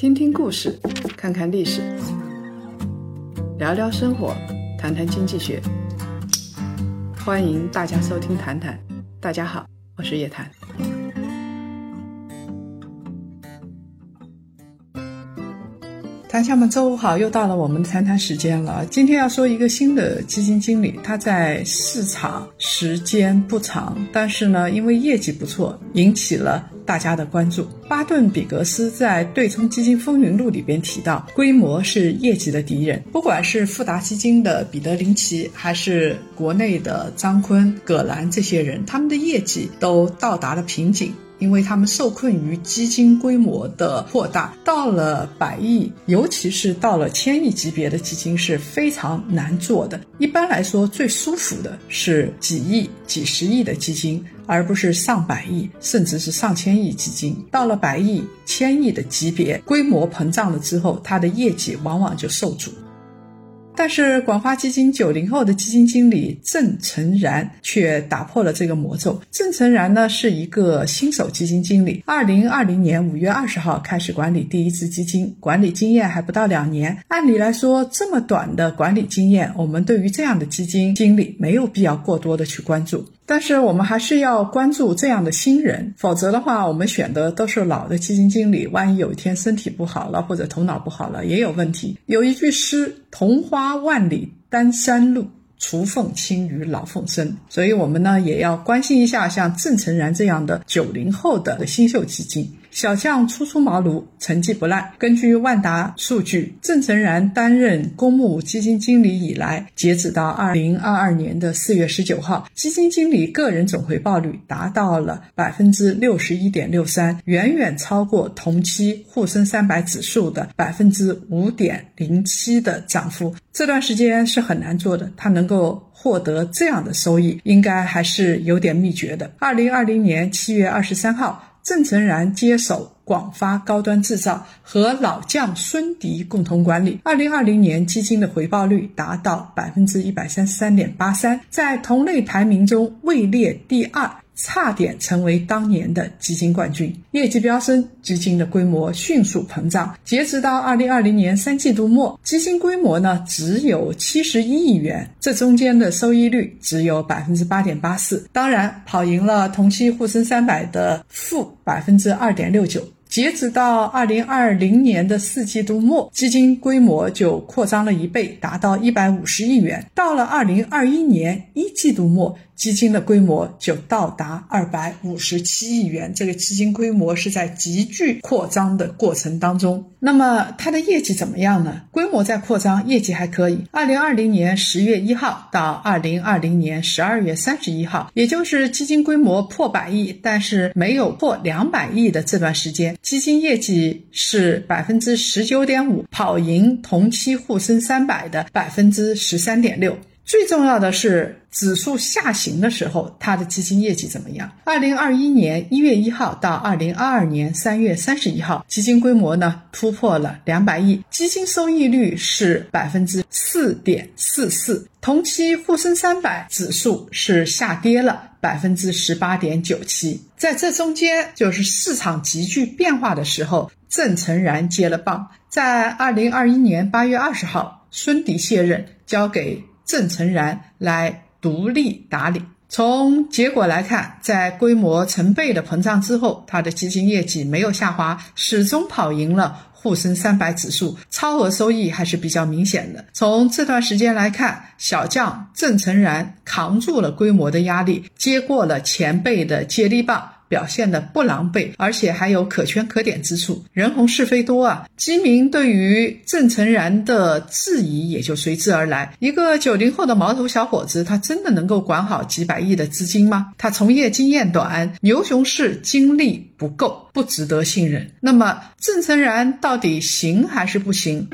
听听故事，看看历史，聊聊生活，谈谈经济学。欢迎大家收听《谈谈》，大家好，我是叶檀。谈下们，周五好，又到了我们的谈谈时间了。今天要说一个新的基金经理，他在市场时间不长，但是呢，因为业绩不错，引起了大家的关注。巴顿·比格斯在《对冲基金风云录》里边提到，规模是业绩的敌人。不管是富达基金的彼得·林奇，还是国内的张坤、葛兰这些人，他们的业绩都到达了瓶颈。因为他们受困于基金规模的扩大，到了百亿，尤其是到了千亿级别的基金是非常难做的。一般来说，最舒服的是几亿、几十亿的基金，而不是上百亿甚至是上千亿基金。到了百亿、千亿的级别，规模膨胀了之后，它的业绩往往就受阻。但是广发基金九零后的基金经理郑成然却打破了这个魔咒。郑成然呢是一个新手基金经理，二零二零年五月二十号开始管理第一支基金，管理经验还不到两年。按理来说，这么短的管理经验，我们对于这样的基金经理没有必要过多的去关注。但是我们还是要关注这样的新人，否则的话，我们选的都是老的基金经理，万一有一天身体不好了或者头脑不好了，也有问题。有一句诗：“桐花万里丹山路，雏凤清于老凤声。”所以，我们呢也要关心一下像郑成然这样的九零后的新秀基金。小将初出茅庐，成绩不赖。根据万达数据，郑成然担任公募基金经理以来，截止到二零二二年的四月十九号，基金经理个人总回报率达到了百分之六十一点六三，远远超过同期沪深三百指数的百分之五点零七的涨幅。这段时间是很难做的，他能够获得这样的收益，应该还是有点秘诀的。二零二零年七月二十三号。郑成然接手广发高端制造，和老将孙迪共同管理。二零二零年基金的回报率达到百分之一百三十三点八三，在同类排名中位列第二。差点成为当年的基金冠军，业绩飙升，基金的规模迅速膨胀。截止到二零二零年三季度末，基金规模呢只有七十一亿元，这中间的收益率只有百分之八点八四，当然跑赢了同期沪深三百的负百分之二点六九。截止到二零二零年的四季度末，基金规模就扩张了一倍，达到一百五十亿元。到了二零二一年一季度末，基金的规模就到达二百五十七亿元。这个基金规模是在急剧扩张的过程当中。那么它的业绩怎么样呢？规模在扩张，业绩还可以。二零二零年十月一号到二零二零年十二月三十一号，也就是基金规模破百亿，但是没有破两百亿的这段时间。基金业绩是百分之十九点五，跑赢同期沪深三百的百分之十三点六。最重要的是，指数下行的时候，它的基金业绩怎么样？二零二一年一月一号到二零二二年三月三十一号，基金规模呢突破了两百亿，基金收益率是百分之四点四四。同期沪深三百指数是下跌了。百分之十八点九七，在这中间就是市场急剧变化的时候，郑成然接了棒。在二零二一年八月二十号，孙迪卸任，交给郑成然来独立打理。从结果来看，在规模成倍的膨胀之后，他的基金业绩没有下滑，始终跑赢了。沪深三百指数超额收益还是比较明显的。从这段时间来看，小将郑成然扛住了规模的压力，接过了前辈的接力棒。表现的不狼狈，而且还有可圈可点之处。人红是非多啊，基民对于郑成然的质疑也就随之而来。一个九零后的毛头小伙子，他真的能够管好几百亿的资金吗？他从业经验短，牛熊市经历不够，不值得信任。那么郑成然到底行还是不行？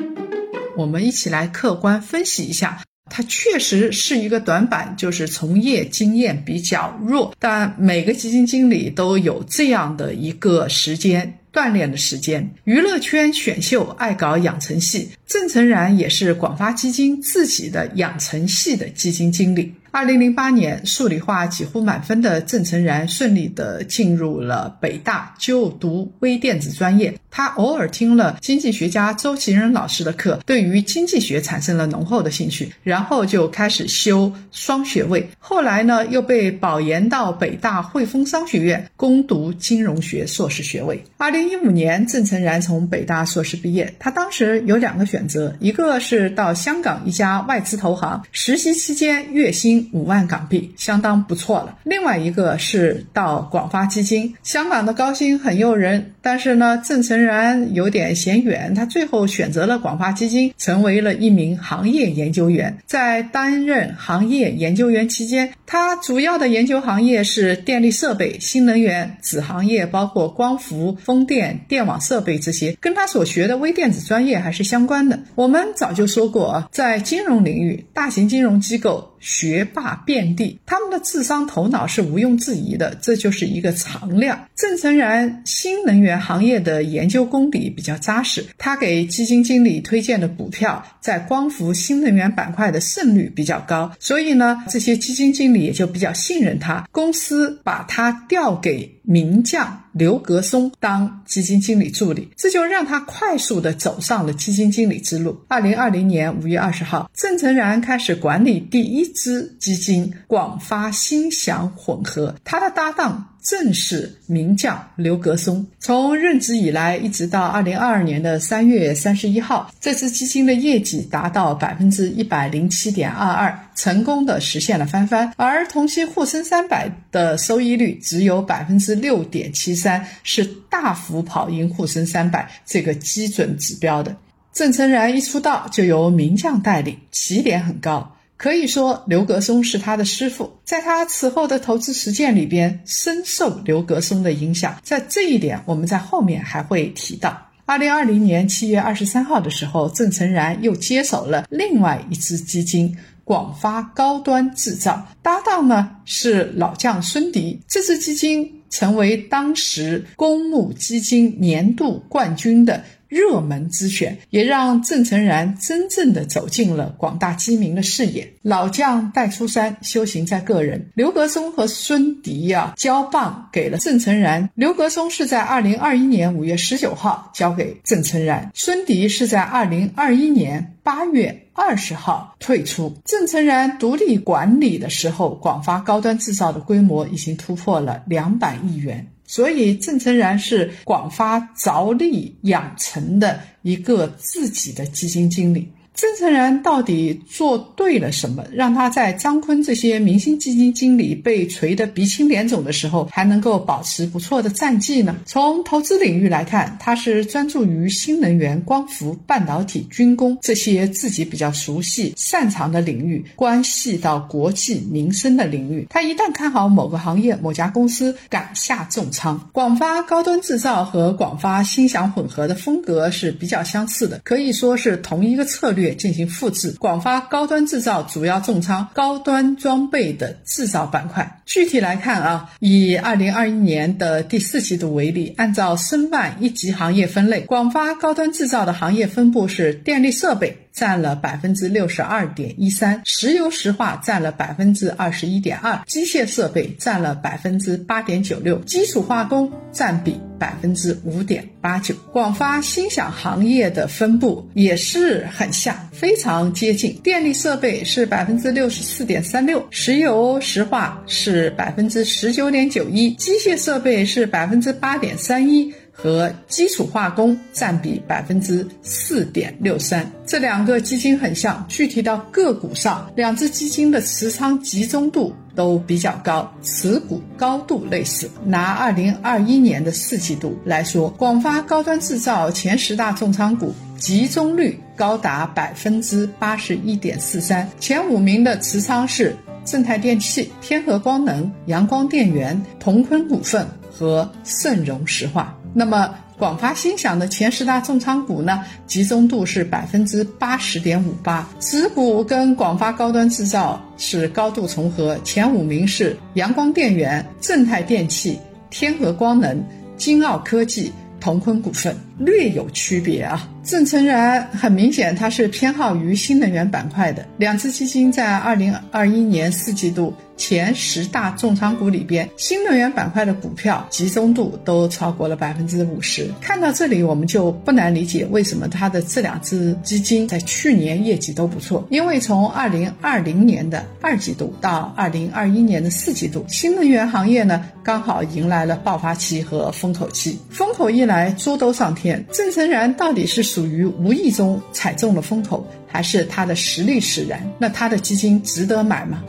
我们一起来客观分析一下。它确实是一个短板，就是从业经验比较弱。但每个基金经理都有这样的一个时间锻炼的时间。娱乐圈选秀爱搞养成系，郑成然也是广发基金自己的养成系的基金经理。二零零八年，数理化几乎满分的郑成然顺利的进入了北大就读微电子专业。他偶尔听了经济学家周其仁老师的课，对于经济学产生了浓厚的兴趣，然后就开始修双学位。后来呢，又被保研到北大汇丰商学院攻读金融学硕士学位。二零一五年，郑成然从北大硕士毕业。他当时有两个选择，一个是到香港一家外资投行实习，期间月薪五万港币，相当不错了；另外一个是到广发基金。香港的高薪很诱人，但是呢，郑成。然有点嫌远，他最后选择了广发基金，成为了一名行业研究员。在担任行业研究员期间，他主要的研究行业是电力设备、新能源、子行业，包括光伏、风电、电网设备这些，跟他所学的微电子专业还是相关的。我们早就说过啊，在金融领域，大型金融机构。学霸遍地，他们的智商头脑是毋庸置疑的，这就是一个常量。郑成然新能源行业的研究功底比较扎实，他给基金经理推荐的股票在光伏新能源板块的胜率比较高，所以呢，这些基金经理也就比较信任他。公司把他调给。名将刘格松当基金经理助理，这就让他快速的走上了基金经理之路。二零二零年五月二十号，郑成然开始管理第一支基金广发心享混合，他的搭档。正是名将刘格松。从任职以来，一直到二零二二年的三月三十一号，这支基金的业绩达到百分之一百零七点二二，成功的实现了翻番。而同期沪深三百的收益率只有百分之六点七三，是大幅跑赢沪深三百这个基准指标的。郑成然一出道就由名将带领，起点很高。可以说，刘格松是他的师傅，在他此后的投资实践里边，深受刘格松的影响。在这一点，我们在后面还会提到。二零二零年七月二十三号的时候，郑成然又接手了另外一支基金——广发高端制造，搭档呢是老将孙迪。这支基金成为当时公募基金年度冠军的。热门之选，也让郑成然真正的走进了广大基民的视野。老将待出山，修行在个人。刘格松和孙迪呀，交棒给了郑成然。刘格松是在二零二一年五月十九号交给郑成然，孙迪是在二零二一年八月二十号退出。郑成然独立管理的时候，广发高端制造的规模已经突破了两百亿元。所以，郑成然是广发着力养成的一个自己的基金经理。郑成然到底做对了什么，让他在张坤这些明星基金经理被锤得鼻青脸肿的时候，还能够保持不错的战绩呢？从投资领域来看，他是专注于新能源、光伏、半导体、军工这些自己比较熟悉、擅长的领域，关系到国计民生的领域。他一旦看好某个行业、某家公司，敢下重仓。广发高端制造和广发心想混合的风格是比较相似的，可以说是同一个策略。进行复制，广发高端制造主要重仓高端装备的制造板块。具体来看啊，以二零二一年的第四季度为例，按照申万一级行业分类，广发高端制造的行业分布是电力设备。占了百分之六十二点一三，石油石化占了百分之二十一点二，机械设备占了百分之八点九六，基础化工占比百分之五点八九。广发心想行业的分布也是很像，非常接近。电力设备是百分之六十四点三六，石油石化是百分之十九点九一，机械设备是百分之八点三一。和基础化工占比百分之四点六三，这两个基金很像。具体到个股上，两只基金的持仓集中度都比较高，持股高度类似。拿二零二一年的四季度来说，广发高端制造前十大重仓股集中率高达百分之八十一点四三，前五名的持仓是正泰电器、天合光能、阳光电源、同坤股份和盛荣石化。那么，广发心想的前十大重仓股呢，集中度是百分之八十点五八，持股跟广发高端制造是高度重合，前五名是阳光电源、正泰电器、天合光能、金奥科技、同坤股份，略有区别啊。郑成然很明显，他是偏好于新能源板块的。两只基金在二零二一年四季度。前十大重仓股里边，新能源板块的股票集中度都超过了百分之五十。看到这里，我们就不难理解为什么它的这两只基金在去年业绩都不错。因为从二零二零年的二季度到二零二一年的四季度，新能源行业呢刚好迎来了爆发期和风口期。风口一来，猪都上天。郑成然到底是属于无意中踩中了风口，还是他的实力使然？那他的基金值得买吗？